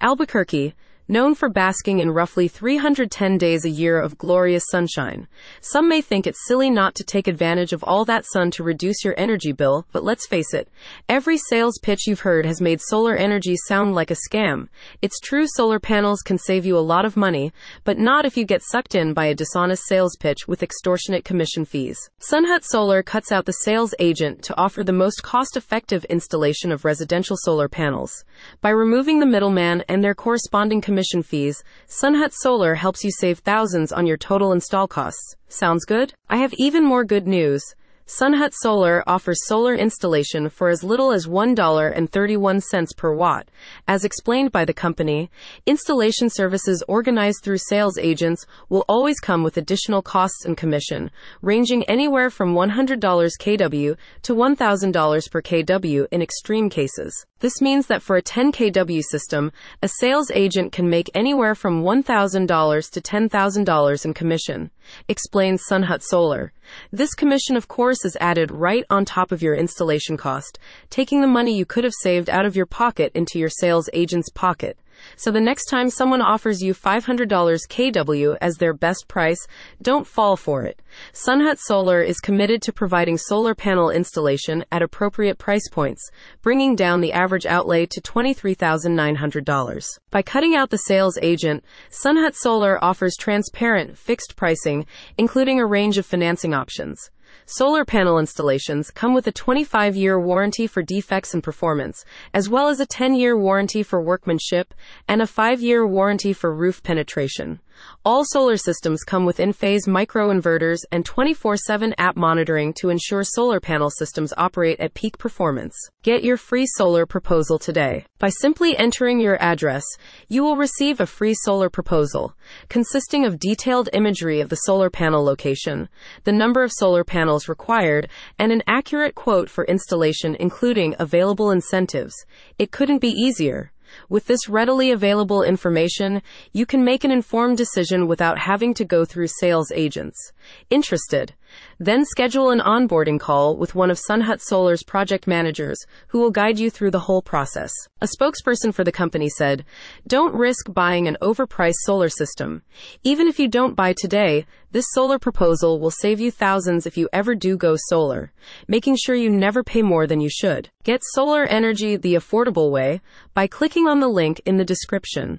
Albuquerque, known for basking in roughly 310 days a year of glorious sunshine. Some may think it's silly not to take advantage of all that sun to reduce your energy bill, but let's face it, every sales pitch you've heard has made solar energy sound like a scam. It's true solar panels can save you a lot of money, but not if you get sucked in by a dishonest sales pitch with extortionate commission fees. Sunhut Solar cuts out the sales agent to offer the most cost-effective installation of residential solar panels. By removing the middleman and their corresponding commission commission fees, Sunhut Solar helps you save thousands on your total install costs. Sounds good? I have even more good news. Sunhut Solar offers solar installation for as little as $1.31 per watt. As explained by the company, installation services organized through sales agents will always come with additional costs and commission, ranging anywhere from $100 kW to $1,000 per kW in extreme cases. This means that for a 10 kW system, a sales agent can make anywhere from $1,000 to $10,000 in commission, explains Sunhut Solar. This commission, of course, is added right on top of your installation cost, taking the money you could have saved out of your pocket into your sales agent's pocket. So the next time someone offers you $500 kW as their best price, don't fall for it. Sunhut Solar is committed to providing solar panel installation at appropriate price points, bringing down the average outlay to $23,900. By cutting out the sales agent, Sunhut Solar offers transparent, fixed pricing, including a range of financing options. Solar panel installations come with a 25 year warranty for defects and performance, as well as a 10 year warranty for workmanship and a 5 year warranty for roof penetration. All solar systems come with Enphase microinverters and 24/7 app monitoring to ensure solar panel systems operate at peak performance. Get your free solar proposal today. By simply entering your address, you will receive a free solar proposal consisting of detailed imagery of the solar panel location, the number of solar panels required, and an accurate quote for installation including available incentives. It couldn't be easier. With this readily available information, you can make an informed decision without having to go through sales agents. Interested? Then schedule an onboarding call with one of Sunhut Solar's project managers who will guide you through the whole process. A spokesperson for the company said, Don't risk buying an overpriced solar system. Even if you don't buy today, this solar proposal will save you thousands if you ever do go solar, making sure you never pay more than you should. Get solar energy the affordable way by clicking on the link in the description.